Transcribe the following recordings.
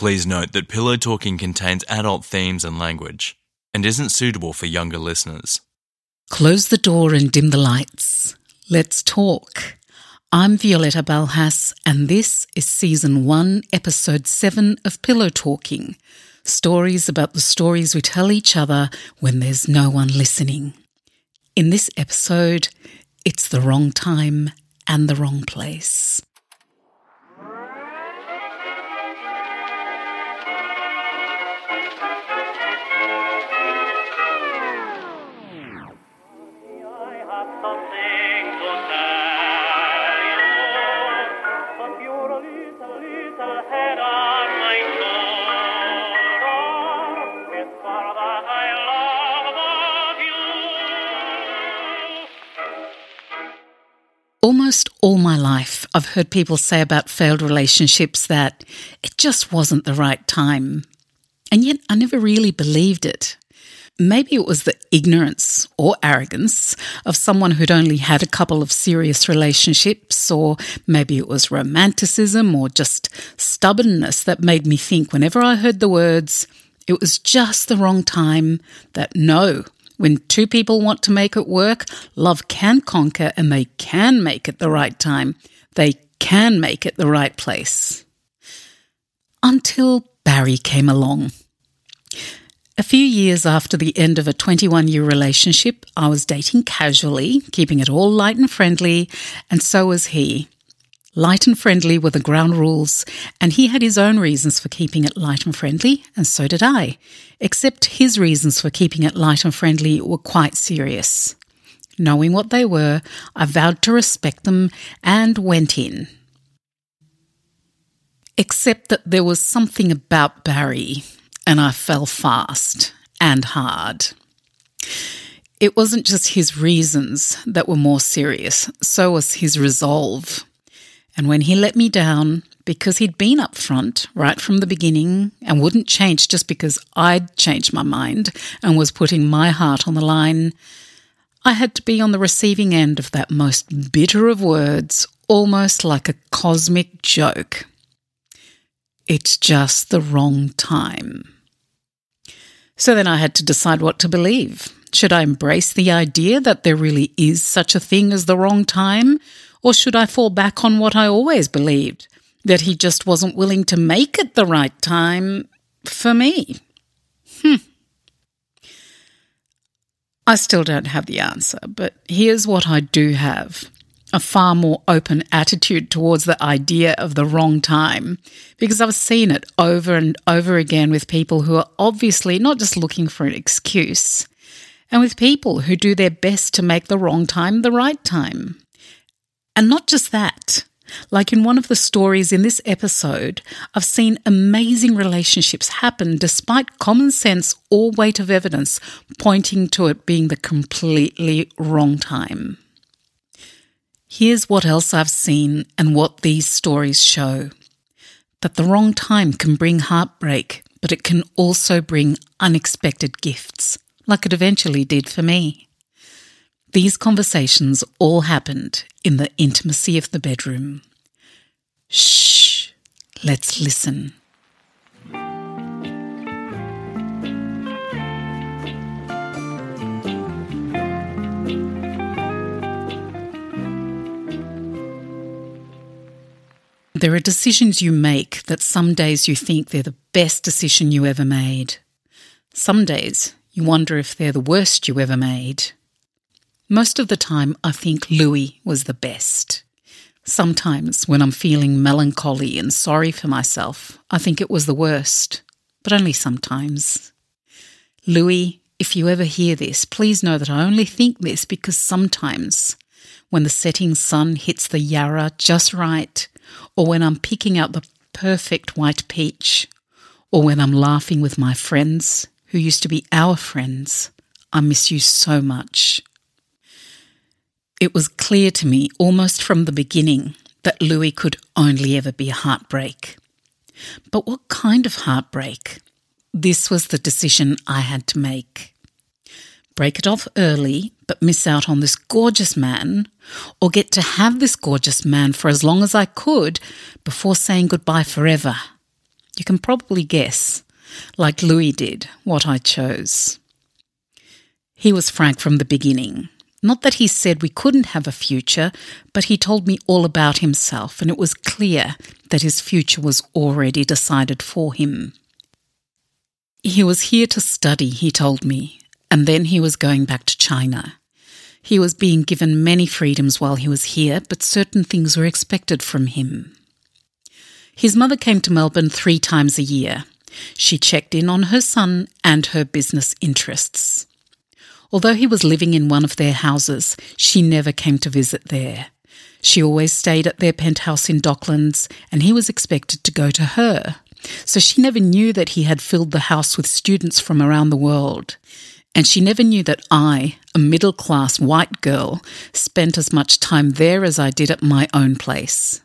Please note that Pillow Talking contains adult themes and language and isn't suitable for younger listeners. Close the door and dim the lights. Let's talk. I'm Violetta Balhas, and this is Season 1, Episode 7 of Pillow Talking stories about the stories we tell each other when there's no one listening. In this episode, it's the wrong time and the wrong place. Almost all my life, I've heard people say about failed relationships that it just wasn't the right time. And yet I never really believed it. Maybe it was the ignorance or arrogance of someone who'd only had a couple of serious relationships, or maybe it was romanticism or just stubbornness that made me think whenever I heard the words, it was just the wrong time, that no, when two people want to make it work, love can conquer and they can make it the right time. They can make it the right place. Until Barry came along. A few years after the end of a 21 year relationship, I was dating casually, keeping it all light and friendly, and so was he. Light and friendly were the ground rules, and he had his own reasons for keeping it light and friendly, and so did I. Except his reasons for keeping it light and friendly were quite serious. Knowing what they were, I vowed to respect them and went in. Except that there was something about Barry, and I fell fast and hard. It wasn't just his reasons that were more serious, so was his resolve. And when he let me down, because he'd been upfront right from the beginning and wouldn't change just because I'd changed my mind and was putting my heart on the line, I had to be on the receiving end of that most bitter of words, almost like a cosmic joke. It's just the wrong time. So then I had to decide what to believe. Should I embrace the idea that there really is such a thing as the wrong time? Or should I fall back on what I always believed that he just wasn't willing to make it the right time for me? Hmm. I still don't have the answer, but here's what I do have a far more open attitude towards the idea of the wrong time because I've seen it over and over again with people who are obviously not just looking for an excuse, and with people who do their best to make the wrong time the right time. And not just that. Like in one of the stories in this episode, I've seen amazing relationships happen despite common sense or weight of evidence pointing to it being the completely wrong time. Here's what else I've seen and what these stories show that the wrong time can bring heartbreak, but it can also bring unexpected gifts, like it eventually did for me. These conversations all happened in the intimacy of the bedroom. Shh, let's listen. There are decisions you make that some days you think they're the best decision you ever made. Some days you wonder if they're the worst you ever made. Most of the time, I think Louis was the best. Sometimes, when I'm feeling melancholy and sorry for myself, I think it was the worst, but only sometimes. Louis, if you ever hear this, please know that I only think this because sometimes, when the setting sun hits the Yarra just right, or when I'm picking out the perfect white peach, or when I'm laughing with my friends who used to be our friends, I miss you so much. It was clear to me almost from the beginning that Louis could only ever be a heartbreak. But what kind of heartbreak? This was the decision I had to make. Break it off early, but miss out on this gorgeous man, or get to have this gorgeous man for as long as I could before saying goodbye forever. you can probably guess, like Louis did, what I chose. He was frank from the beginning. Not that he said we couldn't have a future, but he told me all about himself, and it was clear that his future was already decided for him. He was here to study, he told me, and then he was going back to China. He was being given many freedoms while he was here, but certain things were expected from him. His mother came to Melbourne three times a year. She checked in on her son and her business interests. Although he was living in one of their houses, she never came to visit there. She always stayed at their penthouse in Docklands, and he was expected to go to her. So she never knew that he had filled the house with students from around the world. And she never knew that I, a middle class white girl, spent as much time there as I did at my own place.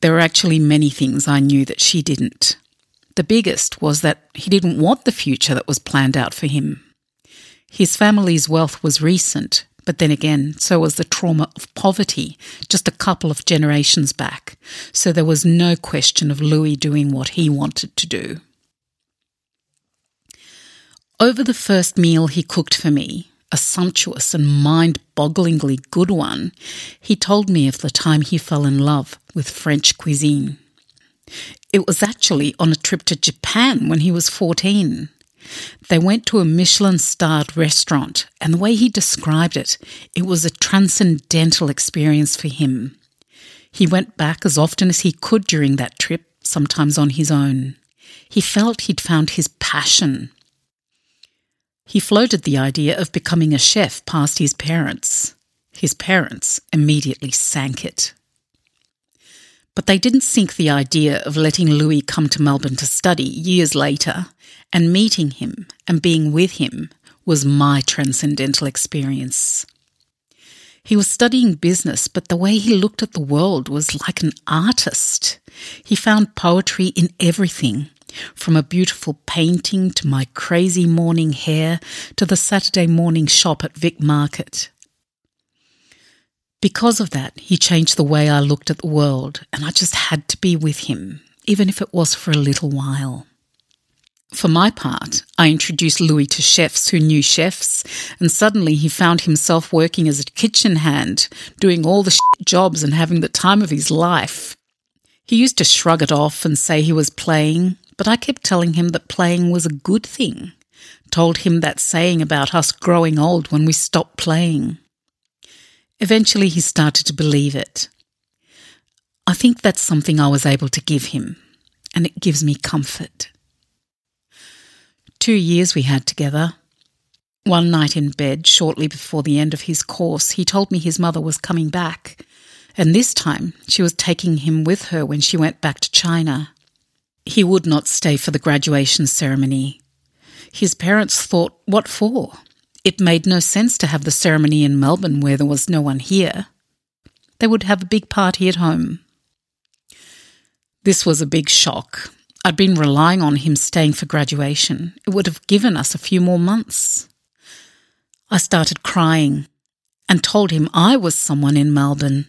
There were actually many things I knew that she didn't. The biggest was that he didn't want the future that was planned out for him. His family's wealth was recent, but then again, so was the trauma of poverty just a couple of generations back, so there was no question of Louis doing what he wanted to do. Over the first meal he cooked for me, a sumptuous and mind bogglingly good one, he told me of the time he fell in love with French cuisine. It was actually on a trip to Japan when he was 14. They went to a Michelin starred restaurant, and the way he described it, it was a transcendental experience for him. He went back as often as he could during that trip, sometimes on his own. He felt he'd found his passion. He floated the idea of becoming a chef past his parents. His parents immediately sank it. But they didn't sink the idea of letting Louis come to Melbourne to study years later, and meeting him and being with him was my transcendental experience. He was studying business, but the way he looked at the world was like an artist. He found poetry in everything, from a beautiful painting to my crazy morning hair to the Saturday morning shop at Vic Market. Because of that, he changed the way I looked at the world, and I just had to be with him, even if it was for a little while. For my part, I introduced Louis to chefs who knew chefs, and suddenly he found himself working as a kitchen hand, doing all the jobs and having the time of his life. He used to shrug it off and say he was playing, but I kept telling him that playing was a good thing. Told him that saying about us growing old when we stop playing. Eventually, he started to believe it. I think that's something I was able to give him, and it gives me comfort. Two years we had together. One night in bed, shortly before the end of his course, he told me his mother was coming back, and this time she was taking him with her when she went back to China. He would not stay for the graduation ceremony. His parents thought, what for? It made no sense to have the ceremony in Melbourne where there was no one here. They would have a big party at home. This was a big shock. I'd been relying on him staying for graduation. It would have given us a few more months. I started crying and told him I was someone in Melbourne.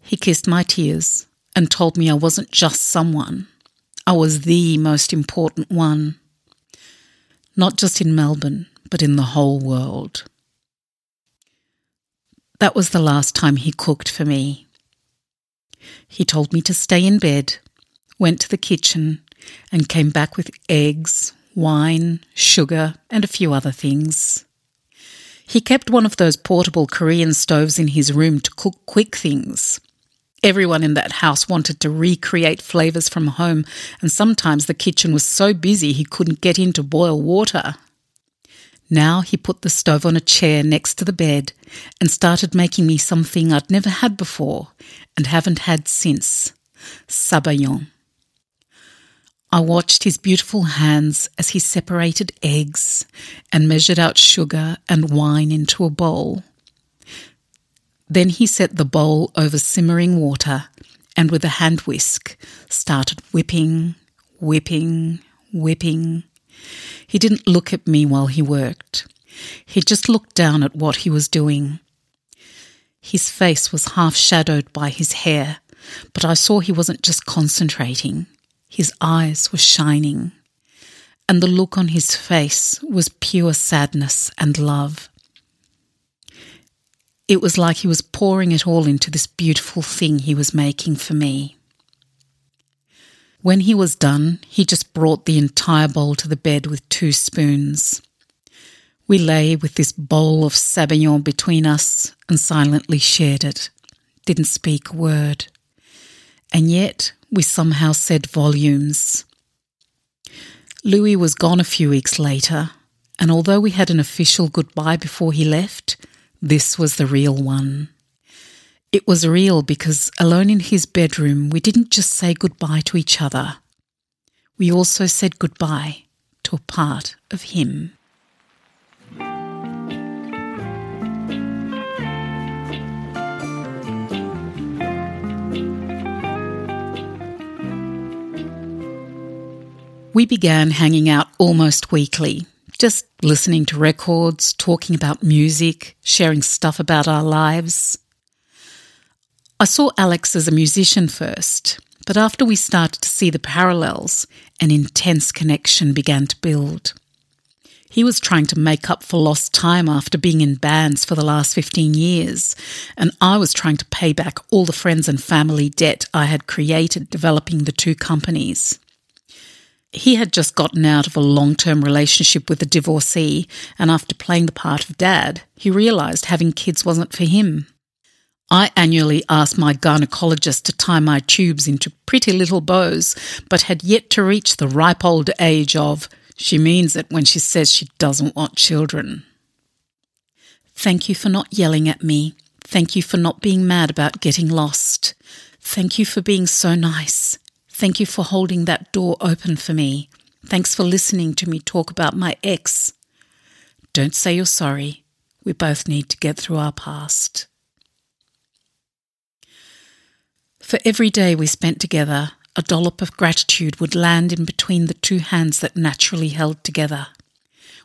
He kissed my tears and told me I wasn't just someone, I was the most important one not just in Melbourne, but in the whole world. That was the last time he cooked for me. He told me to stay in bed, went to the kitchen, and came back with eggs, wine, sugar, and a few other things. He kept one of those portable Korean stoves in his room to cook quick things, Everyone in that house wanted to recreate flavours from home, and sometimes the kitchen was so busy he couldn't get in to boil water. Now he put the stove on a chair next to the bed and started making me something I'd never had before and haven't had since sabayon. I watched his beautiful hands as he separated eggs and measured out sugar and wine into a bowl. Then he set the bowl over simmering water and with a hand whisk started whipping, whipping, whipping. He didn't look at me while he worked. He just looked down at what he was doing. His face was half shadowed by his hair, but I saw he wasn't just concentrating, his eyes were shining, and the look on his face was pure sadness and love. It was like he was pouring it all into this beautiful thing he was making for me. When he was done, he just brought the entire bowl to the bed with two spoons. We lay with this bowl of Sabayon between us and silently shared it, didn't speak a word. And yet we somehow said volumes. Louis was gone a few weeks later, and although we had an official goodbye before he left, this was the real one. It was real because alone in his bedroom, we didn't just say goodbye to each other. We also said goodbye to a part of him. We began hanging out almost weekly, just listening to records, talking about music, sharing stuff about our lives. I saw Alex as a musician first, but after we started to see the parallels, an intense connection began to build. He was trying to make up for lost time after being in bands for the last 15 years, and I was trying to pay back all the friends and family debt I had created developing the two companies. He had just gotten out of a long term relationship with a divorcee, and after playing the part of dad, he realised having kids wasn't for him. I annually asked my gynecologist to tie my tubes into pretty little bows, but had yet to reach the ripe old age of she means it when she says she doesn't want children. Thank you for not yelling at me. Thank you for not being mad about getting lost. Thank you for being so nice. Thank you for holding that door open for me. Thanks for listening to me talk about my ex. Don't say you're sorry. We both need to get through our past. For every day we spent together, a dollop of gratitude would land in between the two hands that naturally held together.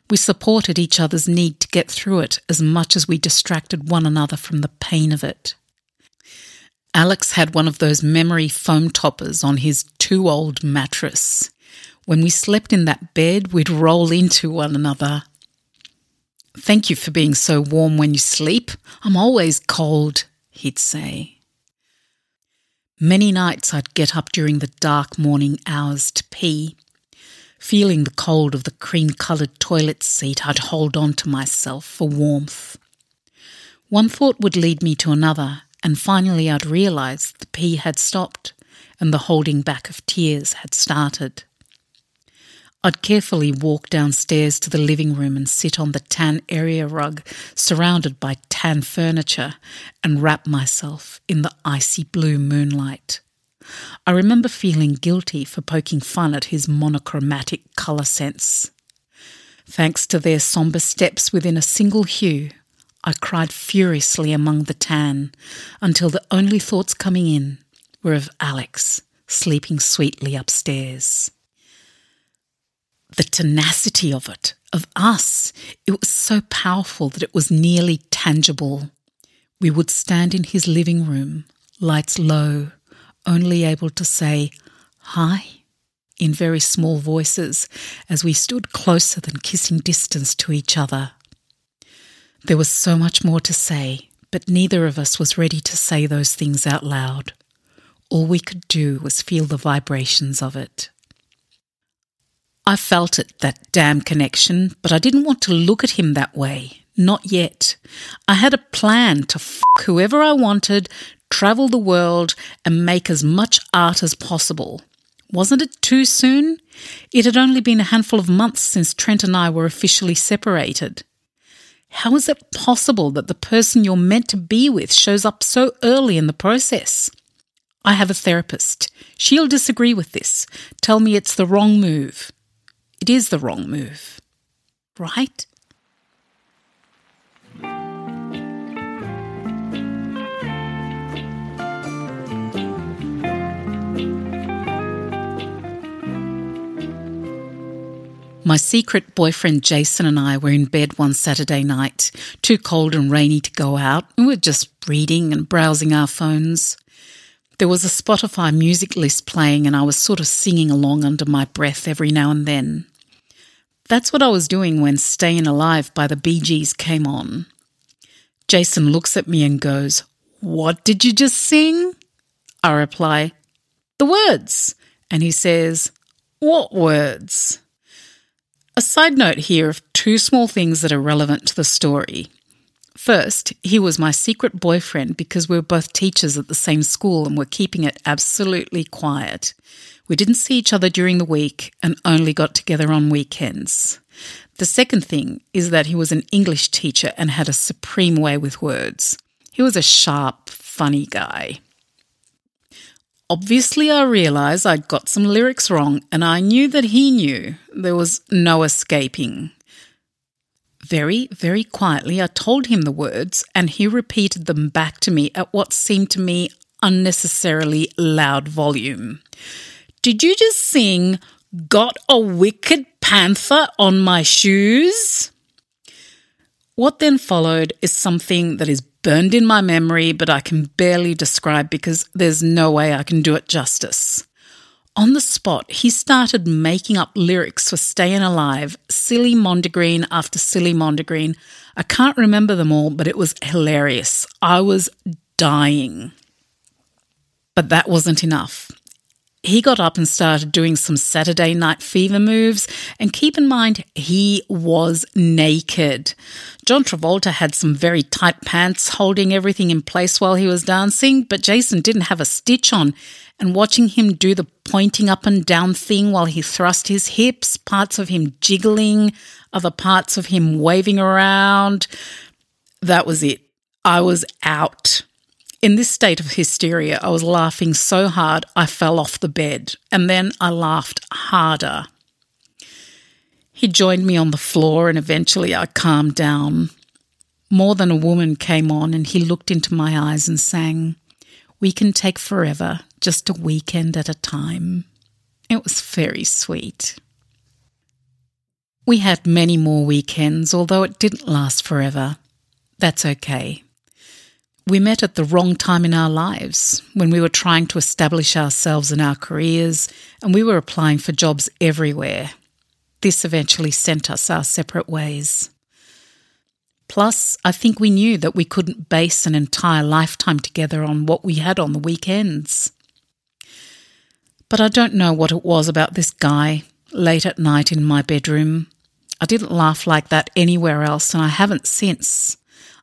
We supported each other's need to get through it as much as we distracted one another from the pain of it. Alex had one of those memory foam toppers on his too old mattress. When we slept in that bed, we'd roll into one another. Thank you for being so warm when you sleep. I'm always cold, he'd say. Many nights I'd get up during the dark morning hours to pee. Feeling the cold of the cream coloured toilet seat, I'd hold on to myself for warmth. One thought would lead me to another, and finally I'd realized the pee had stopped and the holding back of tears had started. I'd carefully walk downstairs to the living room and sit on the tan area rug, surrounded by tan furniture, and wrap myself in the icy blue moonlight. I remember feeling guilty for poking fun at his monochromatic colour sense. Thanks to their sombre steps within a single hue, I cried furiously among the tan until the only thoughts coming in were of Alex sleeping sweetly upstairs the tenacity of it, of us. It was so powerful that it was nearly tangible. We would stand in his living room, lights low, only able to say, Hi, in very small voices as we stood closer than kissing distance to each other. There was so much more to say, but neither of us was ready to say those things out loud. All we could do was feel the vibrations of it. I felt it, that damn connection, but I didn't want to look at him that way. Not yet. I had a plan to f whoever I wanted, travel the world, and make as much art as possible. Wasn't it too soon? It had only been a handful of months since Trent and I were officially separated. How is it possible that the person you're meant to be with shows up so early in the process? I have a therapist. She'll disagree with this, tell me it's the wrong move. It is the wrong move, right? My secret boyfriend Jason and I were in bed one Saturday night, too cold and rainy to go out, and we were just reading and browsing our phones. There was a Spotify music list playing, and I was sort of singing along under my breath every now and then. That's what I was doing when Stayin' Alive by the Bee Gees came on. Jason looks at me and goes, What did you just sing? I reply, The words. And he says, What words? A side note here of two small things that are relevant to the story. First, he was my secret boyfriend because we were both teachers at the same school and were keeping it absolutely quiet. We didn't see each other during the week and only got together on weekends. The second thing is that he was an English teacher and had a supreme way with words. He was a sharp, funny guy. Obviously, I realised I'd got some lyrics wrong, and I knew that he knew. There was no escaping. Very, very quietly, I told him the words, and he repeated them back to me at what seemed to me unnecessarily loud volume. Did you just sing, Got a Wicked Panther on My Shoes? What then followed is something that is burned in my memory, but I can barely describe because there's no way I can do it justice. On the spot, he started making up lyrics for Stayin' Alive, silly Mondegreen after silly Mondegreen. I can't remember them all, but it was hilarious. I was dying. But that wasn't enough he got up and started doing some Saturday Night Fever moves. And keep in mind, he was naked. John Travolta had some very tight pants holding everything in place while he was dancing, but Jason didn't have a stitch on. And watching him do the pointing up and down thing while he thrust his hips, parts of him jiggling, other parts of him waving around, that was it. I was out. In this state of hysteria, I was laughing so hard I fell off the bed, and then I laughed harder. He joined me on the floor, and eventually I calmed down. More Than a Woman came on, and he looked into my eyes and sang, We can take forever, just a weekend at a time. It was very sweet. We had many more weekends, although it didn't last forever. That's okay. We met at the wrong time in our lives when we were trying to establish ourselves in our careers and we were applying for jobs everywhere. This eventually sent us our separate ways. Plus, I think we knew that we couldn't base an entire lifetime together on what we had on the weekends. But I don't know what it was about this guy late at night in my bedroom. I didn't laugh like that anywhere else, and I haven't since.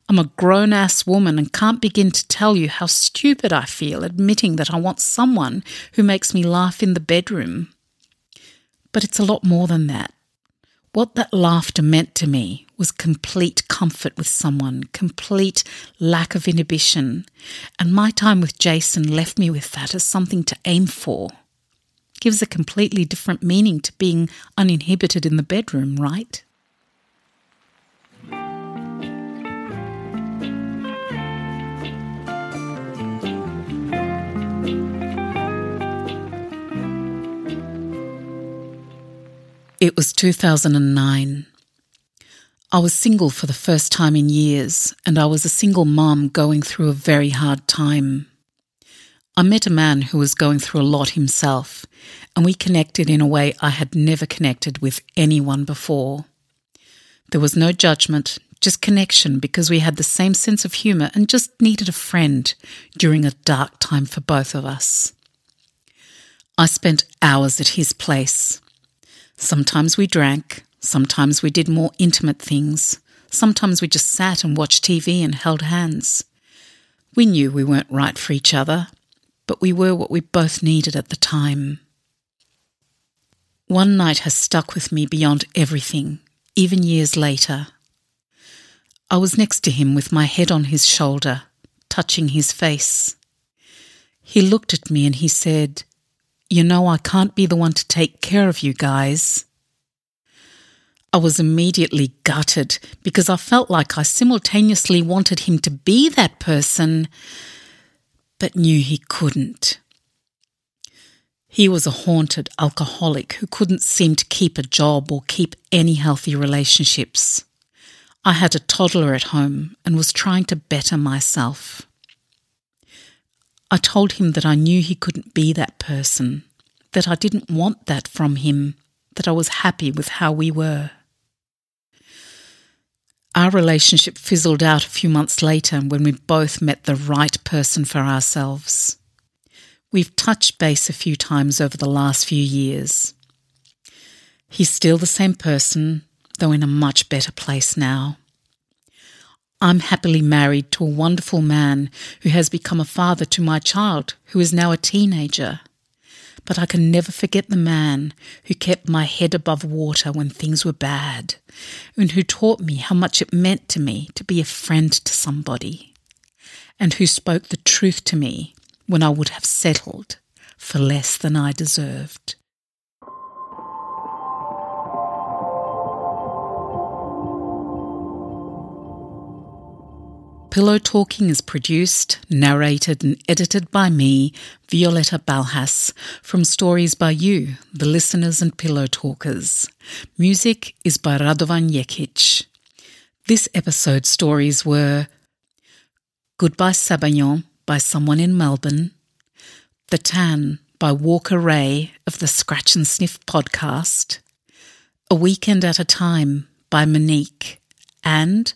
I'm a grown ass woman and can't begin to tell you how stupid I feel admitting that I want someone who makes me laugh in the bedroom. But it's a lot more than that. What that laughter meant to me was complete comfort with someone, complete lack of inhibition. And my time with Jason left me with that as something to aim for. Gives a completely different meaning to being uninhibited in the bedroom, right? It was 2009. I was single for the first time in years, and I was a single mom going through a very hard time. I met a man who was going through a lot himself, and we connected in a way I had never connected with anyone before. There was no judgment, just connection because we had the same sense of humour and just needed a friend during a dark time for both of us. I spent hours at his place. Sometimes we drank, sometimes we did more intimate things, sometimes we just sat and watched TV and held hands. We knew we weren't right for each other, but we were what we both needed at the time. One night has stuck with me beyond everything, even years later. I was next to him with my head on his shoulder, touching his face. He looked at me and he said, you know, I can't be the one to take care of you guys. I was immediately gutted because I felt like I simultaneously wanted him to be that person, but knew he couldn't. He was a haunted alcoholic who couldn't seem to keep a job or keep any healthy relationships. I had a toddler at home and was trying to better myself. I told him that I knew he couldn't be that person, that I didn't want that from him, that I was happy with how we were. Our relationship fizzled out a few months later when we both met the right person for ourselves. We've touched base a few times over the last few years. He's still the same person, though in a much better place now. I'm happily married to a wonderful man who has become a father to my child, who is now a teenager. But I can never forget the man who kept my head above water when things were bad, and who taught me how much it meant to me to be a friend to somebody, and who spoke the truth to me when I would have settled for less than I deserved. Pillow Talking is produced, narrated, and edited by me, Violetta Balhas, from stories by you, the listeners and pillow talkers. Music is by Radovan Jekic. This episode's stories were Goodbye Sabayon by someone in Melbourne, The Tan by Walker Ray of the Scratch and Sniff podcast, A Weekend at a Time by Monique, and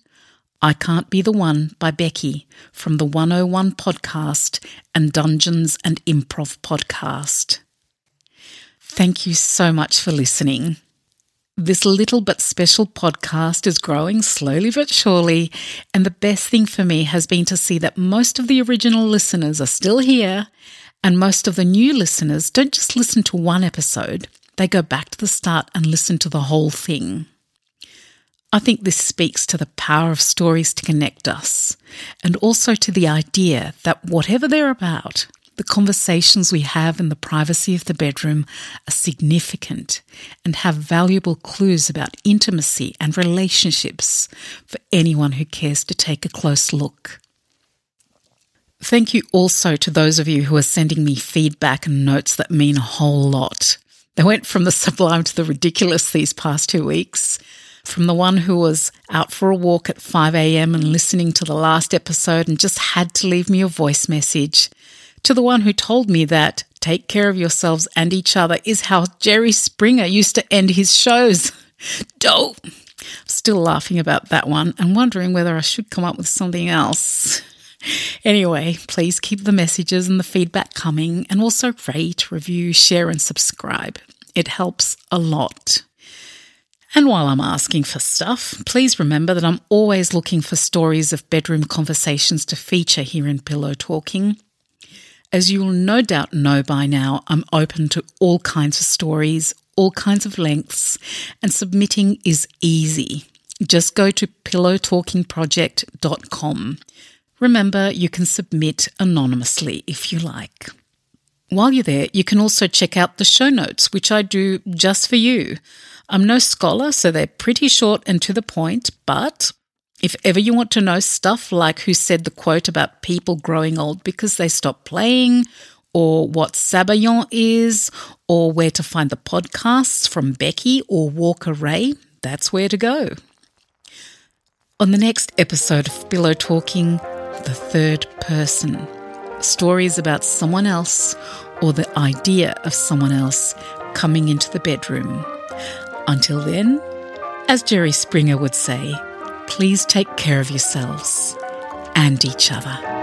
I Can't Be the One by Becky from the 101 podcast and Dungeons and Improv podcast. Thank you so much for listening. This little but special podcast is growing slowly but surely, and the best thing for me has been to see that most of the original listeners are still here, and most of the new listeners don't just listen to one episode, they go back to the start and listen to the whole thing. I think this speaks to the power of stories to connect us, and also to the idea that whatever they're about, the conversations we have in the privacy of the bedroom are significant and have valuable clues about intimacy and relationships for anyone who cares to take a close look. Thank you also to those of you who are sending me feedback and notes that mean a whole lot. They went from the sublime to the ridiculous these past two weeks from the one who was out for a walk at 5 a.m. and listening to the last episode and just had to leave me a voice message, to the one who told me that take care of yourselves and each other is how Jerry Springer used to end his shows. Dope. Still laughing about that one and wondering whether I should come up with something else. Anyway, please keep the messages and the feedback coming and also rate, review, share, and subscribe. It helps a lot. And while I'm asking for stuff, please remember that I'm always looking for stories of bedroom conversations to feature here in Pillow Talking. As you will no doubt know by now, I'm open to all kinds of stories, all kinds of lengths, and submitting is easy. Just go to pillowtalkingproject.com. Remember, you can submit anonymously if you like. While you're there, you can also check out the show notes, which I do just for you. I'm no scholar, so they're pretty short and to the point, but if ever you want to know stuff like who said the quote about people growing old because they stop playing, or what Sabayon is, or where to find the podcasts from Becky or Walker Ray, that's where to go. On the next episode of Pillow Talking, the third person. Stories about someone else or the idea of someone else coming into the bedroom. Until then, as Jerry Springer would say, please take care of yourselves and each other.